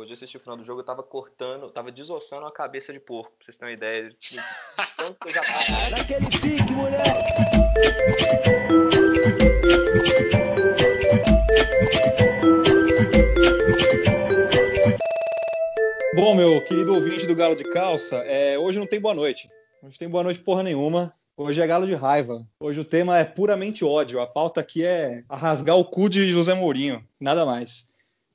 Depois de assistir o final do jogo, eu tava cortando, tava desossando a cabeça de porco, pra vocês terem uma ideia. Tanto que eu já. Naquele pique, Bom, meu querido ouvinte do Galo de Calça, é, hoje não tem boa noite. Hoje tem boa noite porra nenhuma. Hoje é galo de raiva. Hoje o tema é puramente ódio. A pauta aqui é a rasgar o cu de José Mourinho. Nada mais.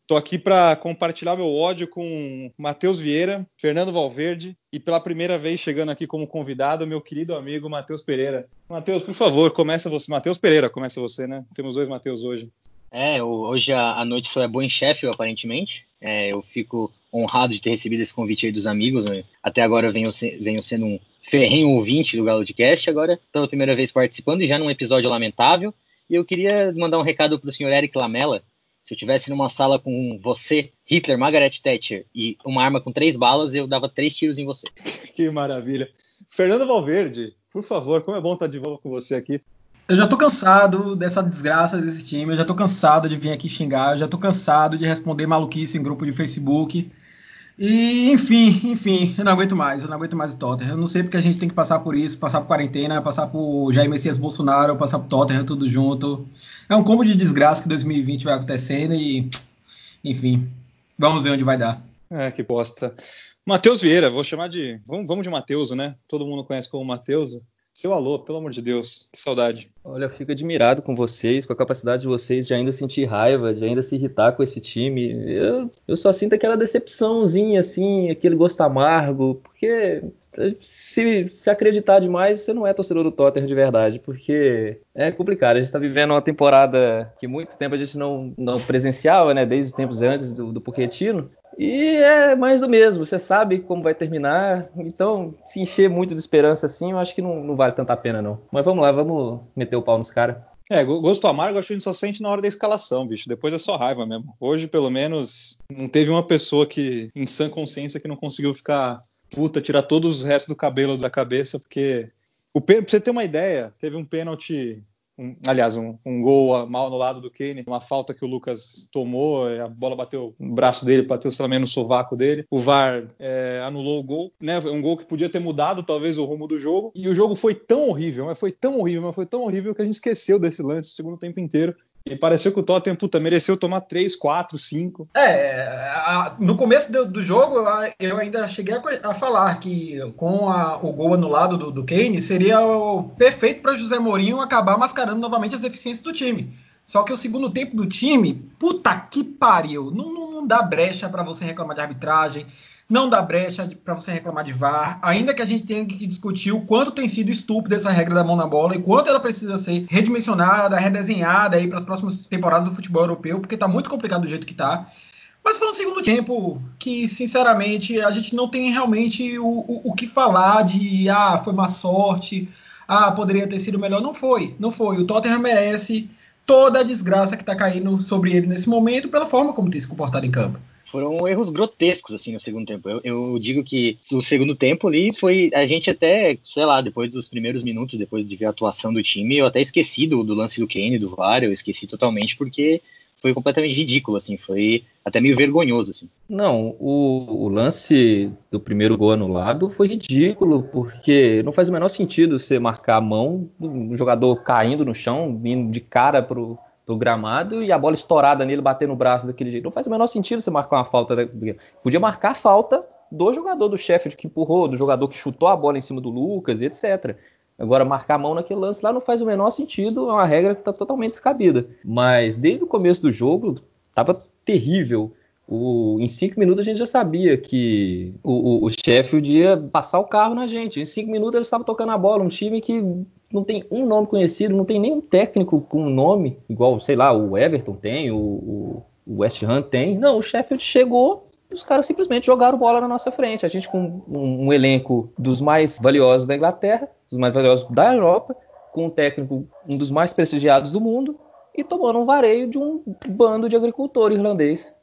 Tô aqui para compartilhar meu ódio com Matheus Vieira, Fernando Valverde e pela primeira vez chegando aqui como convidado, meu querido amigo Matheus Pereira. Matheus, por favor, começa você. Matheus Pereira, começa você, né? Temos dois Matheus hoje. É, hoje a, a noite só é boa em Sheffield, aparentemente. É, eu fico honrado de ter recebido esse convite aí dos amigos. Né? Até agora eu venho, venho sendo um ferrenho ouvinte do Galo de Cast, agora pela primeira vez participando e já num episódio lamentável. E eu queria mandar um recado para o senhor Eric Lamela. Se eu tivesse numa sala com você, Hitler, Margaret Thatcher e uma arma com três balas, eu dava três tiros em você. que maravilha. Fernando Valverde, por favor, como é bom estar de volta com você aqui. Eu já tô cansado dessa desgraça desse time, eu já tô cansado de vir aqui xingar, eu já tô cansado de responder maluquice em grupo de Facebook. E, enfim, enfim, eu não aguento mais, eu não aguento mais o Tottenham. Eu não sei porque a gente tem que passar por isso, passar por quarentena, passar por Jair Messias Bolsonaro, passar por Tottenham, tudo junto. É um combo de desgraça que 2020 vai acontecendo e, enfim, vamos ver onde vai dar. É, que bosta. Matheus Vieira, vou chamar de. Vamos, vamos de Matheus, né? Todo mundo conhece como Matheus. Seu alô, pelo amor de Deus, que saudade. Olha, eu fico admirado com vocês, com a capacidade de vocês de ainda sentir raiva, de ainda se irritar com esse time. Eu, eu só sinto aquela decepçãozinha, assim, aquele gosto amargo, porque se, se acreditar demais, você não é torcedor do Tottenham de verdade, porque é complicado. A gente está vivendo uma temporada que muito tempo a gente não, não presenciava, né, desde os tempos antes do, do Pochettino, e é mais do mesmo, você sabe como vai terminar, então se encher muito de esperança assim, eu acho que não, não vale tanta a pena não. Mas vamos lá, vamos meter o pau nos caras. É, gosto amargo acho que a gente só sente na hora da escalação, bicho. Depois é só raiva mesmo. Hoje, pelo menos, não teve uma pessoa que, em sã consciência, que não conseguiu ficar puta, tirar todos os restos do cabelo da cabeça, porque. O, pra você ter uma ideia, teve um pênalti um, aliás, um, um, gol mal no lado do Kane, uma falta que o Lucas tomou, a bola bateu no braço dele, bateu também no sovaco dele. O VAR é, anulou o gol, né? Um gol que podia ter mudado talvez o rumo do jogo. E o jogo foi tão horrível, mas foi tão horrível, mas foi tão horrível que a gente esqueceu desse lance o segundo tempo inteiro. E pareceu que o Tottenham, puta, mereceu tomar 3, 4, 5. É, a, no começo do, do, jogo eu ainda cheguei a, a falar que com a, o gol anulado do, do Kane seria o perfeito para José Mourinho acabar mascarando novamente as deficiências do time. Só que o segundo tempo do time, puta que pariu, não, não, não dá brecha para você reclamar de arbitragem, não dá brecha para você reclamar de VAR, ainda que a gente tenha que discutir o quanto tem sido estúpida essa regra da mão na bola e quanto ela precisa ser redimensionada, redesenhada aí para as próximas temporadas do futebol europeu, porque está muito complicado do jeito que está. Mas foi um segundo tempo que, sinceramente, a gente não tem realmente o, o, o que falar de ah, foi má sorte, ah, poderia ter sido melhor. Não foi, não foi. O Tottenham merece toda a desgraça que está caindo sobre ele nesse momento pela forma como tem se comportado em campo foram erros grotescos assim no segundo tempo. Eu, eu, digo que o segundo tempo ali foi a gente até, sei lá, depois dos primeiros minutos, depois de ver a atuação do time, eu até esqueci do, do lance do Kane, do VAR, eu esqueci totalmente porque foi completamente ridículo, assim, foi até meio vergonhoso, assim. Não, o, o, lance do primeiro gol anulado foi ridículo, porque não faz o menor sentido você marcar a mão um jogador caindo no chão, vindo de cara pro, do gramado e a bola estourada nele, bater no braço daquele jeito. Não faz o menor sentido você marcar uma falta. Podia marcar a falta do jogador do Sheffield que empurrou, do jogador que chutou a bola em cima do Lucas etc. Agora, marcar a mão naquele lance lá não faz o menor sentido, é uma regra que está totalmente descabida. Mas desde o começo do jogo, estava terrível. O, em cinco minutos a gente já sabia que o, o, o Sheffield ia passar o carro na gente. Em cinco minutos eles estavam tocando a bola, um time que não tem um nome conhecido, não tem nenhum técnico com nome, igual, sei lá, o Everton tem, o, o, West Ham tem. Não, o Sheffield chegou os caras simplesmente jogaram bola na nossa frente. A gente com um, um, elenco dos mais valiosos da Inglaterra, dos mais valiosos da Europa, com um técnico um dos mais prestigiados do mundo e tomando um vareio de um bando de agricultor irlandês.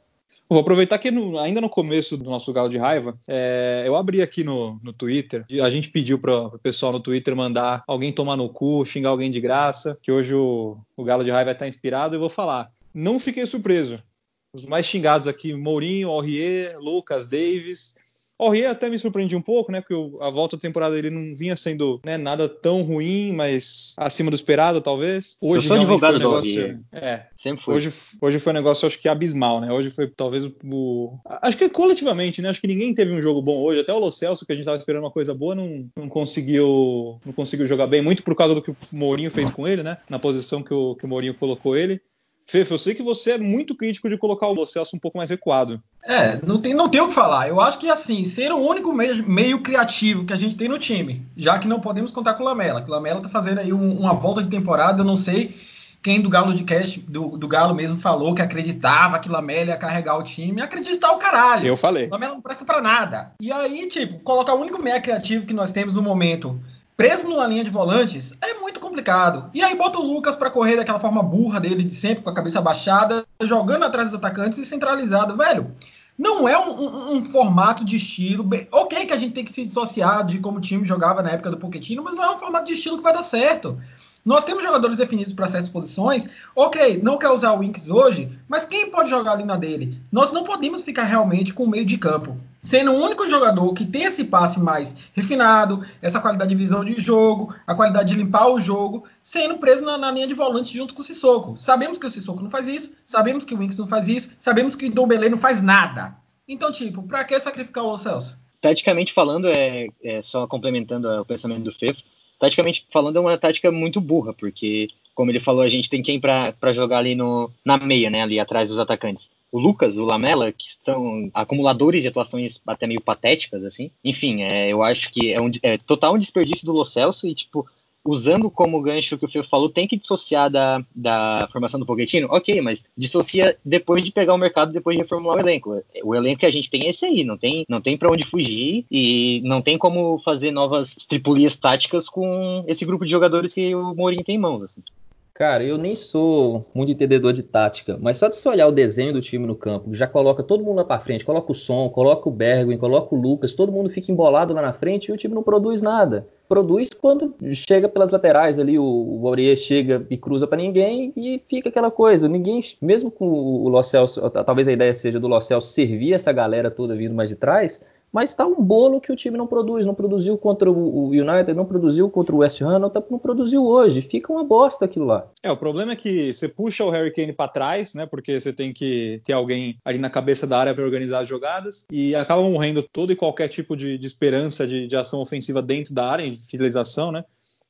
Vou aproveitar que no, ainda no começo do nosso galo de raiva, é, eu abri aqui no, no Twitter, a gente pediu para o pessoal no Twitter mandar alguém tomar no cu, xingar alguém de graça, que hoje o, o galo de raiva está inspirado e vou falar. Não fiquei surpreso os mais xingados aqui, Mourinho, Aurier, Lucas, Davis. Aurier até me surpreende um pouco, né? Porque a volta da temporada ele não vinha sendo né, nada tão ruim, mas acima do esperado, talvez. Hoje eu sou advogado um do negócio, É, sempre foi. Hoje, hoje foi um negócio, acho que abismal, né? Hoje foi talvez o. Acho que coletivamente, né? Acho que ninguém teve um jogo bom hoje. Até o Lo Celso, que a gente tava esperando uma coisa boa, não, não conseguiu não conseguiu jogar bem. Muito por causa do que o Mourinho fez com ele, né? Na posição que o, que o Mourinho colocou ele. Fefe, eu sei que você é muito crítico de colocar o Lo Celso um pouco mais recuado. É, não tem, não tem o que falar. Eu acho que, assim, ser o único meio, meio criativo que a gente tem no time, já que não podemos contar com o Lamela. Que o Lamela tá fazendo aí um, uma volta de temporada, eu não sei quem do Galo de Cast, do, do Galo mesmo, falou que acreditava que Lamela ia carregar o time. Acreditar o caralho. Eu falei. Lamela não presta para nada. E aí, tipo, colocar o único meio criativo que nós temos no momento preso numa linha de volantes é muito complicado. E aí bota o Lucas para correr daquela forma burra dele de sempre, com a cabeça baixada, jogando atrás dos atacantes e centralizado. Velho, não é um, um, um, formato de estilo. Ok, que a gente tem que se dissociar de como o time jogava na época do Pochettino, mas não é um formato de estilo que vai dar certo. Nós temos jogadores definidos para certas posições. Ok, não quer usar o Winks hoje, mas quem pode jogar ali na dele? Nós não podemos ficar realmente com o meio de campo sendo o único jogador que tem esse passe mais refinado, essa qualidade de visão de jogo, a qualidade de limpar o jogo, sendo preso na, na linha de volante junto com o Sissoko. Sabemos que o Sissoko não faz isso, sabemos que o Winks não faz isso, sabemos que o Dombele não faz nada. Então, tipo, para que sacrificar o Lo Celso? Taticamente falando, é, é só complementando o pensamento do Fefo, taticamente falando é uma tática muito burra, porque, como ele falou, a gente tem quem para jogar ali no, na meia, né, ali atrás dos atacantes o Lucas, o Lamela, que são acumuladores de atuações até meio patéticas, assim. Enfim, é, eu acho que é, um, é total um desperdício do Lo Celso e, tipo, usando como gancho que o Fio falou, tem que dissociar da, da formação do Pochettino? Ok, mas dissocia depois de pegar o mercado, depois de reformular o elenco. O elenco que a gente tem é esse aí, não tem, não tem para onde fugir e não tem como fazer novas tripulias táticas com esse grupo de jogadores que o Mourinho tem em mãos. Assim. Cara, eu nem sou muito entendedor de tática, mas só de se olhar o desenho do time no campo, já coloca todo mundo lá para frente, coloca o som, coloca o Bergwin, coloca o Lucas, todo mundo fica embolado lá na frente e o time não produz nada. Produz quando chega pelas laterais ali, o, o Aurier chega e cruza para ninguém e fica aquela coisa. Ninguém, mesmo com o Lo Celso, talvez a ideia seja do Lo Celso servir essa galera toda vindo mais de trás, mas está um bolo que o time não produz. Não produziu contra o United, não produziu contra o West Ham, não, não produziu hoje. Fica uma bosta aquilo lá. É, o problema é que você puxa o Harry Kane para trás, né? Porque você tem que ter alguém ali na cabeça da área para organizar as jogadas e acaba morrendo todo e qualquer tipo de, de esperança de, de, ação ofensiva dentro da área, de finalização, né?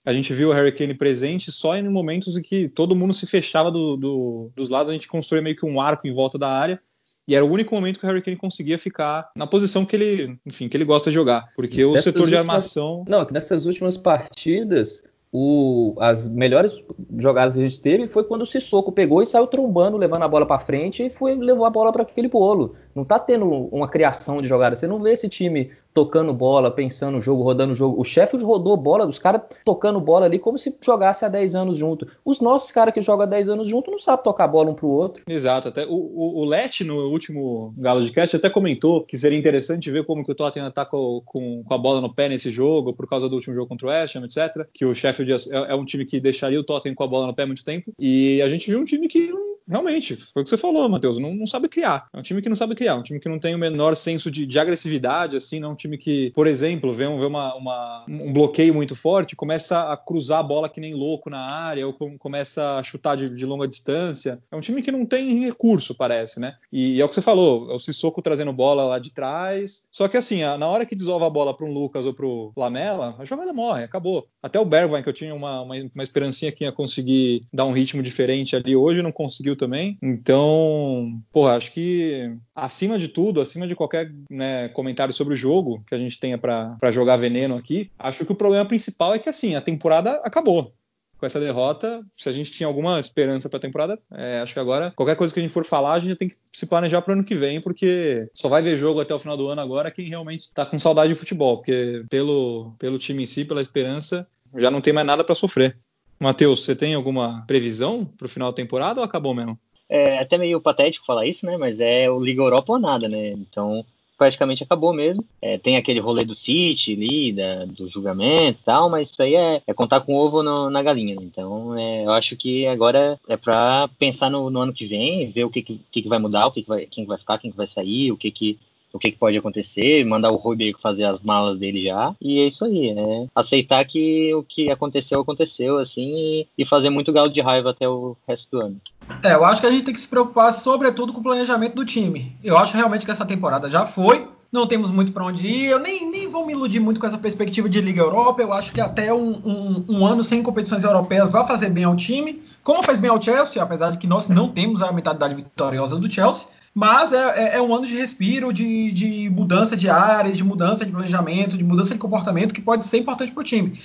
A gente viu o Harry Kane presente só em momentos em que todo mundo se fechava do, do, dos lados, a gente construía meio que um arco em volta da área e era o único momento que o Harry Kane conseguia ficar na posição que ele, enfim, que ele gosta de jogar. Porque o setor de armação. Não, que nessas últimas partidas o, as melhores jogadas que a gente teve foi quando o Sissoko pegou e saiu trombando, levando a bola para frente e foi levou a bola para aquele bolo. Não tá tendo uma criação de jogada. Você não vê esse time tocando bola, pensando no jogo, rodando o jogo. O Sheffield rodou bola, os caras tocando bola ali como se jogasse há 10 anos junto. Os nossos caras que jogam há 10 anos junto não sabem tocar bola um pro outro. Exato. Até o, o, o Let, no último Galo de Cast, até comentou que seria interessante ver como que o Tottenham tá com, com, com, a bola no pé nesse jogo, por causa do último jogo contra o West Ham, etc. Que o Sheffield é, é um time que deixaria o Tottenham com a bola no pé muito tempo. E a gente viu um time que realmente, foi o que você falou, Matheus, não, não, sabe criar. É um time que não sabe criar, um time que não tem o menor senso de, de agressividade, assim, não é um time que, por exemplo, vê, um, vê uma, uma, um bloqueio muito forte, começa a cruzar a bola que nem louco na área, ou começa a chutar de, de longa distância. É um time que não tem recurso, parece, né? E, e é o que você falou, é o Sissoko trazendo bola lá de trás. Só que assim, na hora que desova a bola para um Lucas ou para o Lamela, a jogada morre, acabou. Até o Bergwijn, que eu tinha uma, uma, uma esperancinha que ia conseguir dar um ritmo diferente ali hoje, não conseguiu também. Então, porra, acho que acima de tudo, acima de qualquer né, comentário sobre o jogo que a gente tenha para jogar veneno aqui, acho que o problema principal é que assim, a temporada acabou com essa derrota, se a gente tinha alguma esperança para a temporada, é, acho que agora, qualquer coisa que a gente for falar, a gente tem que se planejar para o ano que vem, porque só vai ver jogo até o final do ano agora quem realmente está com saudade de futebol, porque pelo, pelo time em si, pela esperança, já não tem mais nada para sofrer. Matheus, você tem alguma previsão para o final da temporada ou acabou mesmo? É até meio patético falar isso, né? Mas é o Liga Europa ou nada, né? Então praticamente acabou mesmo. É, tem aquele rolê do City ali, da, do julgamento e tal, mas isso aí é, é contar com ovo no, na galinha. Né? Então, é, eu acho que agora é para pensar no, no, ano que vem, ver o que, que, que vai mudar, o que, que vai, quem vai ficar, quem vai sair, o que, que o que, que, pode acontecer, mandar o Rubio fazer as malas dele já. E é isso aí, né? Aceitar que o que aconteceu, aconteceu, assim, e, e fazer muito galo de raiva até o resto do ano. É, eu acho que a gente tem que se preocupar, sobretudo, com o planejamento do time. Eu acho realmente que essa temporada já foi. Não temos muito para onde ir. Eu nem, nem vou me iludir muito com essa perspectiva de Liga Europa. Eu acho que até um, um, um ano sem competições europeias vai fazer bem ao time. Como fez bem ao Chelsea, apesar de que nós não temos a mentalidade vitoriosa do Chelsea. Mas é, é, é, um ano de respiro, de, de, mudança de áreas, de mudança de planejamento, de mudança de comportamento que pode ser importante para o time.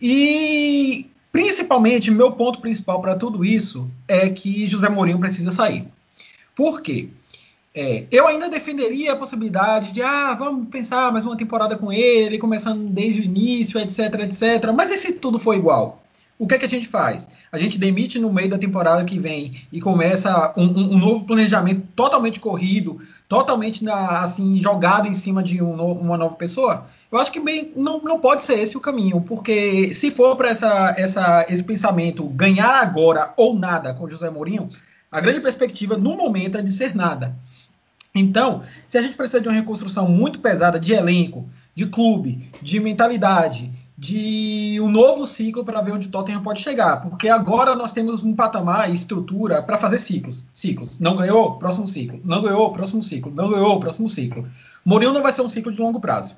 E principalmente, meu ponto principal para tudo isso é que José Mourinho precisa sair. Por quê? É, eu ainda defenderia a possibilidade de, ah, vamos pensar mais uma temporada com ele, começando desde o início, etc, etc. Mas e se tudo for igual? O que é que a gente faz? A gente demite no meio da temporada que vem e começa um, um, um novo planejamento totalmente corrido, totalmente na, assim jogado em cima de um no, uma nova pessoa? Eu acho que bem, não, não pode ser esse o caminho, porque se for para essa, essa, esse pensamento ganhar agora ou nada com José Mourinho, a grande perspectiva no momento é de ser nada. Então, se a gente precisa de uma reconstrução muito pesada de elenco, de clube, de mentalidade, de um novo ciclo para ver onde o Tottenham pode chegar, porque agora nós temos um patamar e estrutura para fazer ciclos. Ciclos. Não ganhou, próximo ciclo. Não ganhou, próximo ciclo. Não ganhou, próximo ciclo. Mourinho não vai ser um ciclo de longo prazo.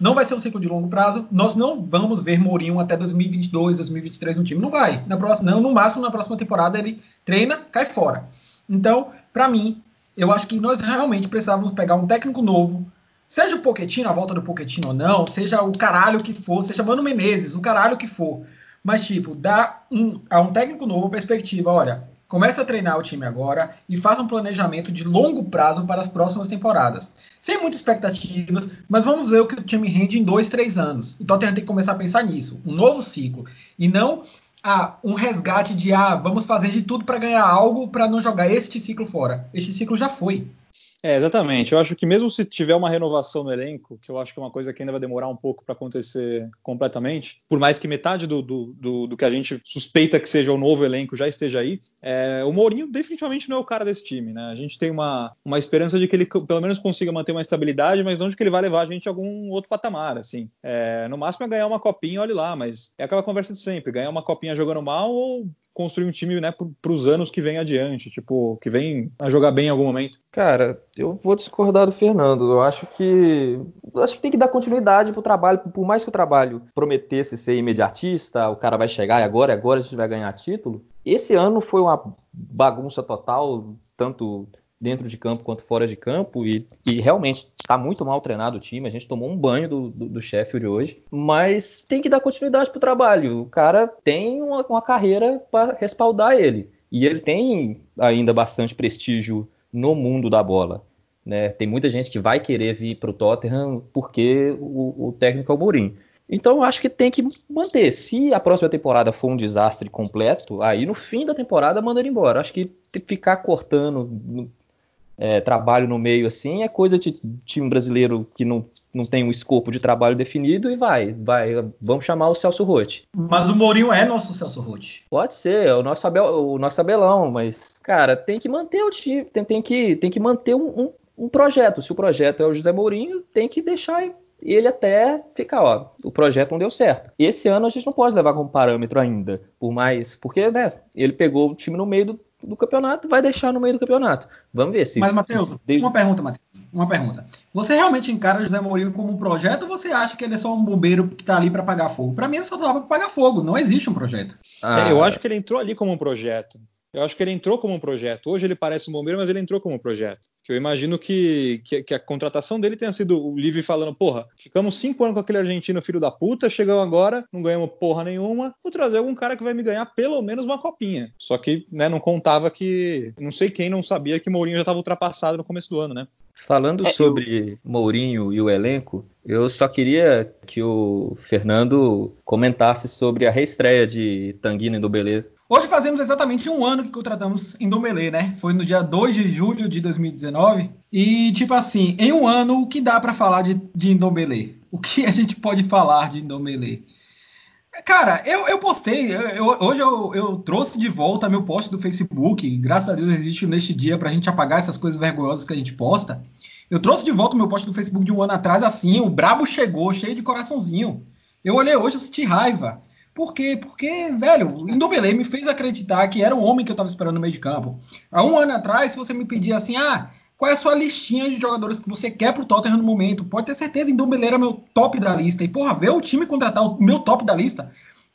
Não vai ser um ciclo de longo prazo. Nós não vamos ver Mourinho até 2022, 2023 no time. Não vai. Na próxima, não, no máximo na próxima temporada ele treina, cai fora. Então, para mim, eu acho que nós realmente precisávamos pegar um técnico novo, Seja o Poquetino, a volta do Poquetino ou não, seja o caralho que for, seja Mano Menezes, o caralho que for. Mas, tipo, dá um, a um técnico novo perspectiva, olha, comece a treinar o time agora e faça um planejamento de longo prazo para as próximas temporadas. Sem muitas expectativas, mas vamos ver o que o time rende em dois, três anos. Então tem que começar a pensar nisso, um novo ciclo. E não ah, um resgate de ah, vamos fazer de tudo para ganhar algo para não jogar este ciclo fora. Este ciclo já foi. É, exatamente. Eu acho que mesmo se tiver uma renovação no elenco, que eu acho que é uma coisa que ainda vai demorar um pouco para acontecer completamente, por mais que metade do, do, do, do, que a gente suspeita que seja o novo elenco já esteja aí, é, o Mourinho definitivamente não é o cara desse time, né? A gente tem uma, uma esperança de que ele pelo menos consiga manter uma estabilidade, mas onde que ele vai levar a gente a algum outro patamar, assim. É, no máximo é ganhar uma copinha, olhe lá, mas é aquela conversa de sempre, ganhar uma copinha jogando mal ou construir um time né, para os anos que vem adiante, tipo, que vem a jogar bem em algum momento. Cara, eu vou discordar do Fernando. Eu acho que acho que tem que dar continuidade pro trabalho, por mais que o trabalho prometesse ser imediatista, o cara vai chegar e agora, agora a gente vai ganhar título. Esse ano foi uma bagunça total, tanto dentro de campo quanto fora de campo, e, e realmente está muito mal treinado o time. A gente tomou um banho do, do, do Sheffield hoje, mas tem que dar continuidade para o trabalho. O cara tem uma, uma carreira para respaldar ele, e ele tem ainda bastante prestígio no mundo da bola. Né? Tem muita gente que vai querer vir para o Tottenham porque o, o técnico é o Mourinho. Então acho que tem que manter. Se a próxima temporada for um desastre completo, aí no fim da temporada manda ele embora. Acho que ficar cortando é, trabalho no meio assim, é coisa de time brasileiro que não, não tem um escopo de trabalho definido e vai, vai, vamos chamar o Celso Rotti. Mas o Mourinho é nosso Celso Rotti. Pode ser, é o nosso, Abel, o nosso Abelão, mas, cara, tem que manter o time, tem, tem, que, tem que manter um, um, um projeto. Se o projeto é o José Mourinho, tem que deixar ele até ficar, ó, o projeto não deu certo. Esse ano a gente não pode levar como parâmetro ainda, por mais, porque, né, ele pegou o time no meio do, do campeonato, vai deixar no meio do campeonato. Vamos ver se. Mas, Matheus, desde... uma pergunta, Matheus. Uma pergunta. Você realmente encara José Mourinho como um projeto ou você acha que ele é só um bombeiro que está ali para apagar fogo? Para mim, ele só estava para apagar fogo. Não existe um projeto. Ah. É, eu acho que ele entrou ali como um projeto. Eu acho que ele entrou como um projeto. Hoje ele parece um bombeiro, mas ele entrou como um projeto. Que eu imagino que, que, que, a contratação dele tenha sido o Livre falando: porra, ficamos cinco anos com aquele argentino filho da puta, chegamos agora, não ganhamos porra nenhuma, vou trazer algum cara que vai me ganhar pelo menos uma copinha. Só que né, não contava que. Não sei quem não sabia que Mourinho já estava ultrapassado no começo do ano, né? Falando é, sobre eu... Mourinho e o elenco, eu só queria que o Fernando comentasse sobre a reestreia de Tanguino e do Beleza Hoje fazemos exatamente um ano que contratamos Indomelê, né? Foi no dia 2 de julho de 2019. E, tipo assim, em um ano, o que dá para falar de, de Indomelê? O que a gente pode falar de Indomelê? Cara, eu, eu postei, eu, eu, hoje eu, eu, trouxe de volta meu post do Facebook. Graças a Deus existe neste dia pra gente apagar essas coisas vergonhosas que a gente posta. Eu trouxe de volta meu post do Facebook de um ano atrás, assim, o brabo chegou, cheio de coraçãozinho. Eu olhei hoje e senti raiva. Por quê? Porque, velho, Indombele me fez acreditar que era o homem que eu tava esperando no meio de campo. Há um ano atrás, se você me pedia assim, ah, qual é a sua listinha de jogadores que você quer pro Tottenham no momento? Pode ter certeza, Indombele era meu top da lista. E, porra, ver o time contratar o meu top da lista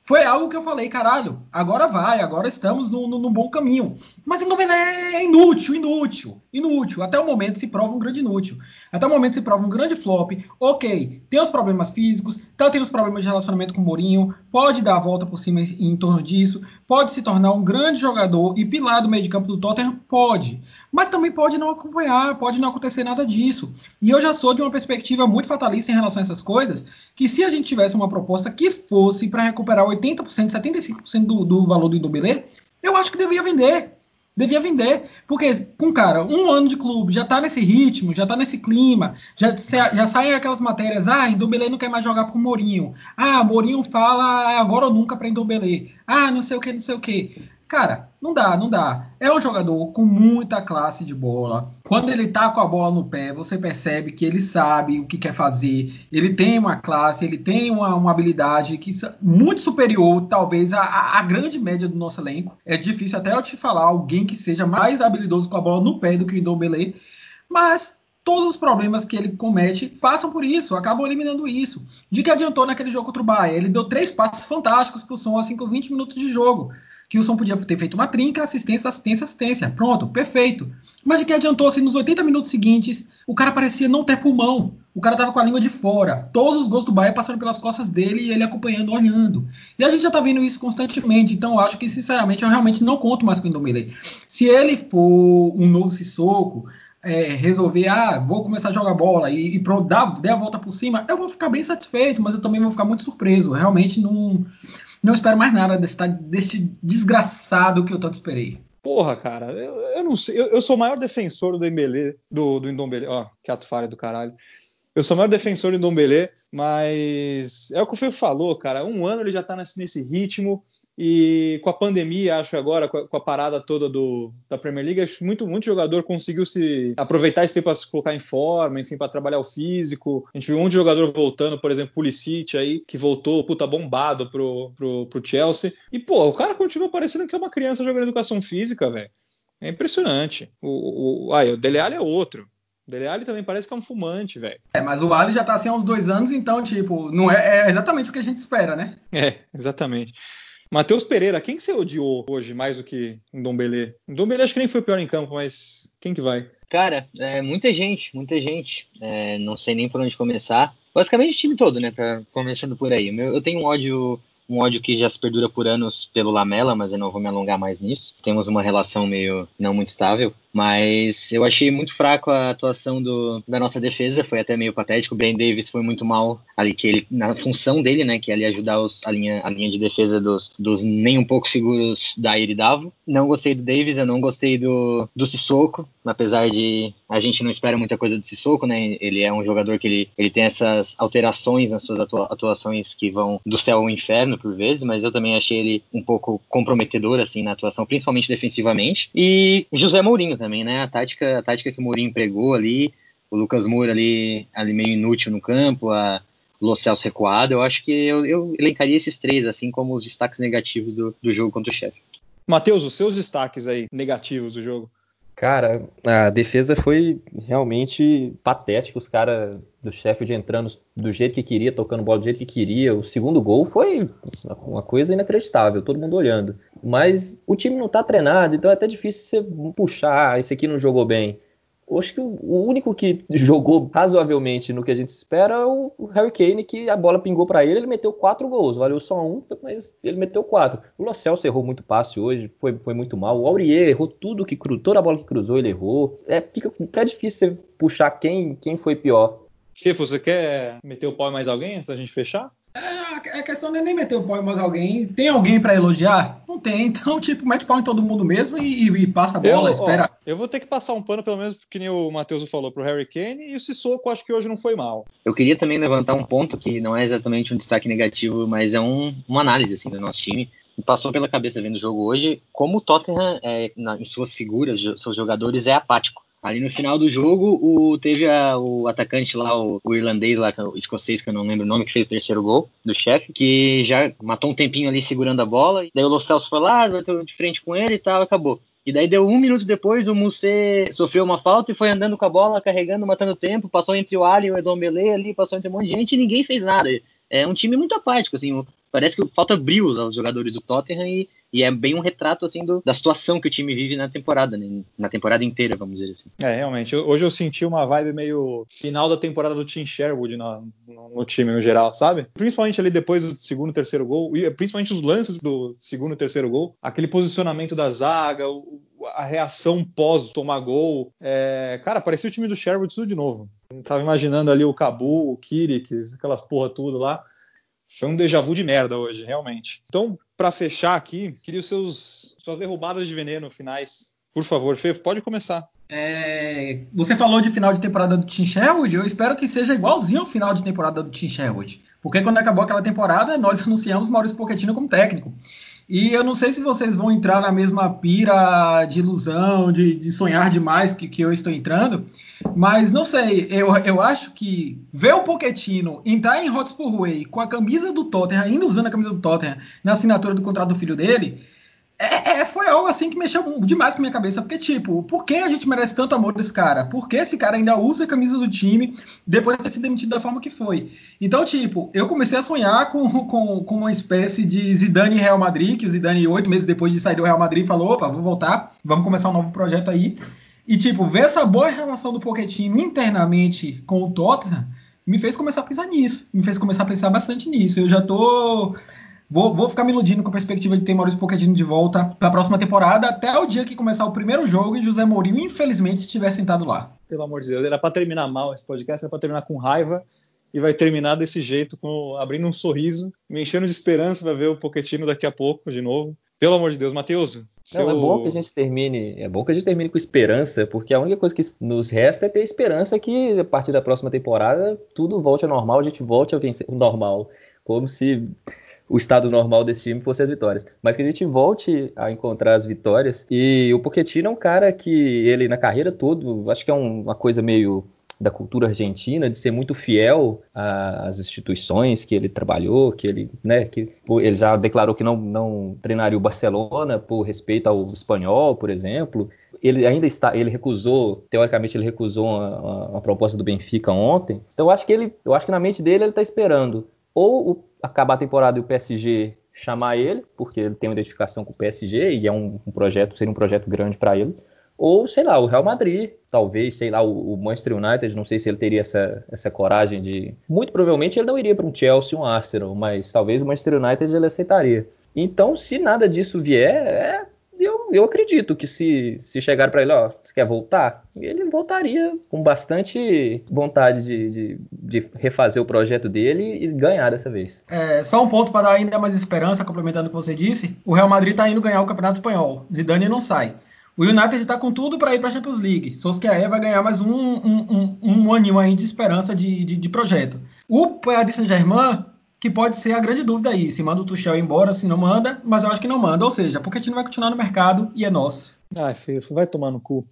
foi algo que eu falei, caralho, agora vai, agora estamos no, no, no bom caminho. Mas Indomelé é inútil, inútil, inútil. Até o momento se prova um grande inútil. Até o momento se prova um grande flop. Ok, tem os problemas físicos, tá tendo os problemas de relacionamento com o Mourinho, pode dar a volta por cima em, torno disso, pode se tornar um grande jogador e pilar do meio de campo do Tottenham, pode. Mas também pode não acompanhar, pode não acontecer nada disso. E eu já sou de uma perspectiva muito fatalista em relação a essas coisas, que se a gente tivesse uma proposta que fosse para recuperar 80%, 75% do, do valor do Indobilé, eu acho que devia vender. Devia vender. Porque, com cara, um ano de clube, já tá nesse ritmo, já tá nesse clima, já, já saem aquelas matérias, ah, Indombele não quer mais jogar com o Mourinho. Ah, Mourinho fala ah, agora ou nunca para Indombele. Ah, não sei o que, não sei o que. Cara, não dá, não dá. É um jogador com muita classe de bola. Quando ele tá com a bola no pé, você percebe que ele sabe o que quer fazer. Ele tem uma classe, ele tem uma, uma habilidade que muito superior, talvez, à, à, grande média do nosso elenco. É difícil até eu te falar alguém que seja mais habilidoso com a bola no pé do que o Ndombele. Mas todos os problemas que ele comete passam por isso, acabam eliminando isso. De que adiantou naquele jogo contra o Bahia? Ele deu três passes fantásticos pro som, assim, com 20 minutos de jogo Wilson podia ter feito uma trinca, assistência, assistência, assistência. Pronto, perfeito. Mas de que adiantou se nos 80 minutos seguintes o cara parecia não ter pulmão? O cara tava com a língua de fora. Todos os gols do Bahia passando pelas costas dele e ele acompanhando, olhando. E a gente já tá vendo isso constantemente. Então eu acho que, sinceramente, eu realmente não conto mais com o Indomile. Se ele for um novo Sissoko, é, resolver, ah, vou começar a jogar bola e, e pronto, dar, der a volta por cima, eu vou ficar bem satisfeito, mas eu também vou ficar muito surpreso. Realmente não, não espero mais nada desse, desse desgraçado que eu tanto esperei. Porra, cara, eu, eu não sei. Eu, eu, sou o maior defensor do Dembélé, do, do Indombele. Ó, que ato falha do caralho. Eu sou o maior defensor do Indombele, mas é o que o Fê falou, cara. Um ano ele já tá nesse, nesse ritmo. E com a pandemia, acho agora, com a, com a parada toda do, da Premier League, acho muito, muito jogador conseguiu se aproveitar esse tempo para se colocar em forma, enfim, para trabalhar o físico. A gente viu um jogador voltando, por exemplo, Pulisic aí, que voltou, puta, bombado pro, pro, pro Chelsea. E, pô, o cara continua parecendo que é uma criança jogando educação física, velho. É impressionante. O, o, ah, o Dele Alli é outro. O Dele Alli também parece que é um fumante, velho. É, mas o Ali já tá assim há uns dois anos, então, tipo, não é, é exatamente o que a gente espera, né? É, exatamente. Matheus Pereira, quem que você odiou hoje mais do que Ndombele? Ndombele acho que nem foi pior em campo, mas quem que vai? Cara, é, muita gente, muita gente. É, não sei nem por onde começar. Basicamente o time todo, né? Pra, começando por aí. Eu, eu tenho um ódio um ódio que já se perdura por anos pelo Lamela, mas eu não vou me alongar mais nisso. Temos uma relação meio não muito estável. Mas eu achei muito fraco a atuação do, da nossa defesa, foi até meio patético. O Ben Davis foi muito mal ali, que ele, na função dele, né, que é ali ajudar os, a, linha, a linha de defesa dos, dos nem um pouco seguros da e Davo. Não gostei do Davis, eu não gostei do, do Sissoko, apesar de a gente não espera muita coisa do Sissoko, né? Ele é um jogador que ele, ele tem essas alterações nas suas atua, atuações que vão do céu ao inferno por vezes, mas eu também achei ele um pouco comprometedor assim na atuação, principalmente defensivamente. E José Mourinho também, né? A tática, a tática que o Mourinho empregou ali, o Lucas Moura ali, ali meio inútil no campo, a Lo recuado, eu acho que eu, eu, elencaria esses três, assim como os destaques negativos do, do jogo contra o chefe. Matheus, os seus destaques aí, negativos do jogo. Cara, a defesa foi realmente patética. Os caras do Sheffield entrando do jeito que queria, tocando bola do jeito que queria. O segundo gol foi uma coisa inacreditável, todo mundo olhando. Mas o time não tá treinado, então é até difícil você puxar. Ah, esse aqui não jogou bem acho que o único que jogou razoavelmente no que a gente espera é o Harry Kane, que a bola pingou para ele, ele meteu quatro gols, valeu só um, mas ele meteu quatro. O Lo Celso errou muito passe hoje, foi, foi muito mal. O Aurier errou tudo que cruzou, toda a bola que cruzou ele errou. É, fica é difícil você puxar quem, quem foi pior. Chefo, você quer meter o pau em mais alguém antes da gente fechar? É, a questão não é nem meter o pau em mais alguém. Tem alguém para elogiar? Não tem. Então, tipo, mete pau em todo mundo mesmo e, e passa a bola, eu, espera. Ó, eu vou ter que passar um pano, pelo menos, que nem o Matheus falou pro Harry Kane, e o Sissoko acho que hoje não foi mal. Eu queria também levantar um ponto que não é exatamente um destaque negativo, mas é um, uma análise assim, do nosso time. Me passou pela cabeça vendo o jogo hoje como o Tottenham, é, na, em suas figuras, seus jogadores, é apático. Ali no final do jogo, o, teve a, o atacante lá, o, o, irlandês lá, o escocês, que eu não lembro o nome, que fez o terceiro gol do chefe, que já matou um tempinho ali segurando a bola. Daí o Lo Celso foi lá, bateu de frente com ele e tal, acabou. E daí deu um minuto depois, o Musê sofreu uma falta e foi andando com a bola, carregando, matando tempo, passou entre o Ali e o Edombele ali, passou entre um monte de gente e ninguém fez nada. É um time muito apático, assim, parece que falta brilho aos jogadores do Tottenham e, e é bem um retrato assim do, da situação que o time vive na temporada, né? na temporada inteira, vamos dizer assim. É, realmente. Hoje eu senti uma vibe meio final da temporada do Tim Sherwood no, no, no time no geral, sabe? Principalmente ali depois do segundo, terceiro gol, e principalmente os lances do segundo e terceiro gol, aquele posicionamento da zaga, o, a reação pós tomar gol. É, cara, parecia o time do Sherwood tudo de novo. Tava imaginando ali o Cabu, o Kirik, aquelas porra tudo lá. Foi um déjà vu de merda hoje, realmente. Então, para fechar aqui, queria os seus suas derrubadas de veneno finais. Por favor, Fê, pode começar. É, você falou de final de temporada do Tim Sherwood, eu espero que seja igualzinho ao final de temporada do Tim Sherwood. Porque quando acabou aquela temporada, nós anunciamos Maurício Pochettino como técnico. E eu não sei se vocês vão entrar na mesma pira de ilusão, de, de sonhar demais que, que eu estou entrando, mas não sei, eu, eu acho que ver o Pochettino entrar em Hotspur Way com a camisa do Tottenham, ainda usando a camisa do Tottenham na assinatura do contrato do filho dele, é, é, foi algo assim que mexeu demais com a minha cabeça. Porque, tipo, por que a gente merece tanto amor desse cara? Por que esse cara ainda usa a camisa do time depois de ter sido demitido da forma que foi? Então, tipo, eu comecei a sonhar com, com, com uma espécie de Zidane Real Madrid, que o Zidane, oito meses depois de sair do Real Madrid, falou: opa, vou voltar, vamos começar um novo projeto aí. E, tipo, ver essa boa relação do Pochettino internamente com o Tottenham me fez começar a pensar nisso. Me fez começar a pensar bastante nisso. Eu já tô Vou, vou, ficar me iludindo com a perspectiva de ter Maurício Pochettino de volta para a próxima temporada, até o dia que começar o primeiro jogo e José Mourinho, infelizmente, estiver sentado lá. Pelo amor de Deus, era para terminar mal esse podcast, era para terminar com raiva e vai terminar desse jeito, com, abrindo um sorriso, me enchendo de esperança para ver o Pochettino daqui a pouco de novo. Pelo amor de Deus, Matheus. Seu... é bom que a gente termine, é bom que a gente termine com esperança, porque a única coisa que nos resta é ter esperança que a partir da próxima temporada tudo volte ao normal, a gente volte a vencer o normal, como se o estado normal desse time fosse as vitórias. Mas que a gente volte a encontrar as vitórias. E o Pochettino é um cara que ele na carreira toda, acho que é um, uma coisa meio da cultura argentina de ser muito fiel às instituições que ele trabalhou, que ele, né, que ele já declarou que não, não treinaria o Barcelona por respeito ao espanhol, por exemplo. Ele ainda está, ele recusou, teoricamente ele recusou uma, uma proposta do Benfica ontem. Então eu acho que ele, eu acho que na mente dele ele está esperando ou o acabar a temporada e o PSG chamar ele, porque ele tem uma identificação com o PSG e é um, um projeto, seria um projeto grande para ele. Ou, sei lá, o Real Madrid, talvez, sei lá, o, o, Manchester United, não sei se ele teria essa, essa coragem de. Muito provavelmente ele não iria para um Chelsea, um Arsenal, mas talvez o Manchester United ele aceitaria. Então, se nada disso vier, é eu, eu acredito que se, se chegar para ele, ó, você quer voltar? Ele voltaria com bastante vontade de, de, de refazer o projeto dele e ganhar dessa vez. É, só um ponto para dar ainda mais esperança, complementando o que você disse: o Real Madrid está indo ganhar o Campeonato Espanhol. Zidane não sai. O United está com tudo para ir para a Champions League. Solskjaer vai ganhar mais um, um, um, um aninho aí de esperança de, de, de projeto. O Paris Saint-Germain que pode ser a grande dúvida aí, se manda o Tuchel embora, se não manda, mas eu acho que não manda, ou seja, porque a gente vai continuar no mercado e é nosso. Ai, filho, vai tomar no cu.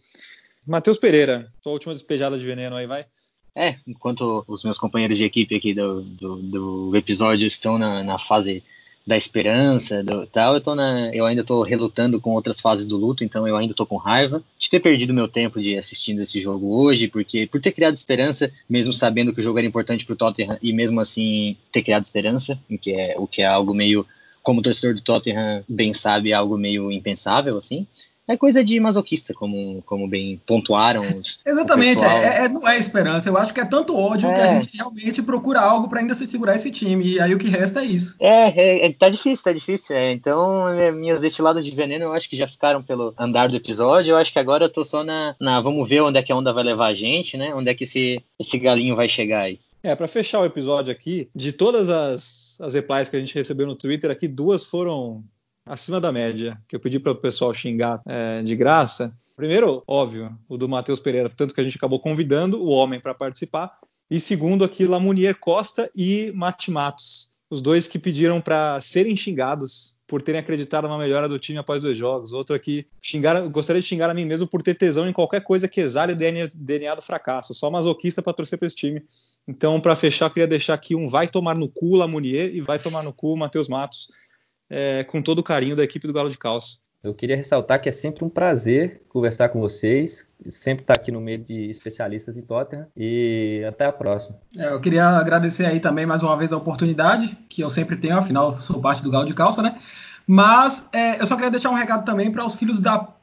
Matheus Pereira, sua última despejada de veneno aí, vai. É, enquanto os meus companheiros de equipe aqui do, do, do episódio estão na, na fase da esperança, do, tal, eu, tô na, eu ainda estou relutando com outras fases do luto, então eu ainda estou com raiva de ter perdido meu tempo de assistindo esse jogo hoje, porque por ter criado esperança, mesmo sabendo que o jogo era importante para o Tottenham e mesmo assim ter criado esperança, o que é, o que é algo meio, como torcedor do Tottenham bem sabe, algo meio impensável assim é coisa de masoquista, como, como bem pontuaram os. Exatamente, é, é, não é esperança. Eu acho que é tanto ódio é. que a é. gente realmente procura algo para ainda se segurar esse time. E aí o que resta é isso. É, é, é tá difícil, tá difícil. É. Então, é, minhas destiladas de veneno eu acho que já ficaram pelo andar do episódio. Eu acho que agora eu tô só na, na. Vamos ver onde é que a onda vai levar a gente, né? Onde é que esse, esse galinho vai chegar aí. É, para fechar o episódio aqui, de todas as, as replies que a gente recebeu no Twitter aqui, duas foram acima da média, que eu pedi para o pessoal xingar é, de graça. Primeiro, óbvio, o do Matheus Pereira, tanto que a gente acabou convidando o homem para participar. E segundo, aqui, Lamunier Costa e Mati Matos, os dois que pediram para serem xingados por terem acreditado na melhora do time após dois jogos. Outro aqui, xingar, gostaria de xingar a mim mesmo por ter tesão em qualquer coisa que exale o DNA, DNA do fracasso. Só masoquista para torcer para esse time. Então, para fechar, eu queria deixar aqui um vai tomar no cu Lamunier e vai tomar no cu Matheus Matos, é, com todo o carinho da equipe do Galo de Calça. Eu queria ressaltar que é sempre um prazer conversar com vocês, sempre estar aqui no meio de especialistas em Tottenham e até a próxima. É, eu queria agradecer aí também mais uma vez a oportunidade que eu sempre tenho, afinal sou parte do Galo de Calça, né? Mas é, eu só queria deixar um recado também para os filhos da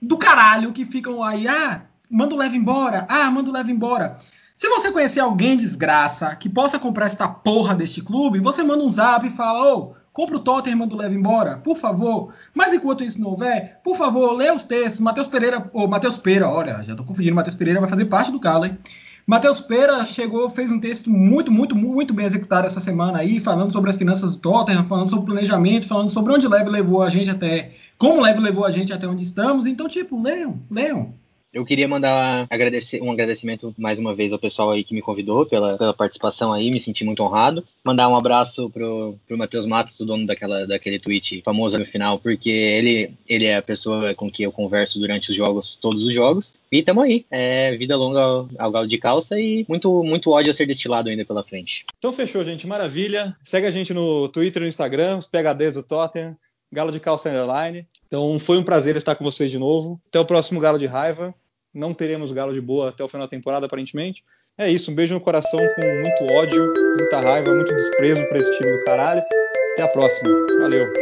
do caralho que ficam aí, ah, manda o leve embora, ah, manda o leve embora. Se você conhecer alguém desgraça que possa comprar esta porra deste clube, você manda um zap e fala, ô, oh, Compre o Tottenham e leva embora, por favor. Mas enquanto isso não houver, por favor, leia os textos. Matheus Pereira, ou Matheus Pereira, olha, já tô confundindo, Matheus Pereira vai fazer parte do calo, hein? Matheus Pereira chegou, fez um texto muito, muito, muito bem executado essa semana aí, falando sobre as finanças do Tottenham, falando sobre planejamento, falando sobre onde o Leve levou a gente até, como o Leve levou a gente até onde estamos. Então, tipo, leiam, leiam. Eu queria mandar agradecer, um agradecimento mais uma vez ao pessoal aí que me convidou pela, pela participação aí, me senti muito honrado. Mandar um abraço pro, pro Matheus Matos, o dono daquela, daquele tweet famoso no final, porque ele, ele é a pessoa com quem eu converso durante os jogos, todos os jogos. E tamo aí. É, vida longa ao, ao galo de calça e muito, muito ódio a ser destilado ainda pela frente. Então fechou, gente. Maravilha. Segue a gente no Twitter e no Instagram, os PHDs do Tottenham. Galo de Calça Underline. Então foi um prazer estar com vocês de novo. Até o próximo Galo de Raiva. Não teremos Galo de Boa até o final da temporada, aparentemente. É isso, um beijo no coração com muito ódio, muita raiva, muito desprezo para esse time do caralho. Até a próxima. Valeu.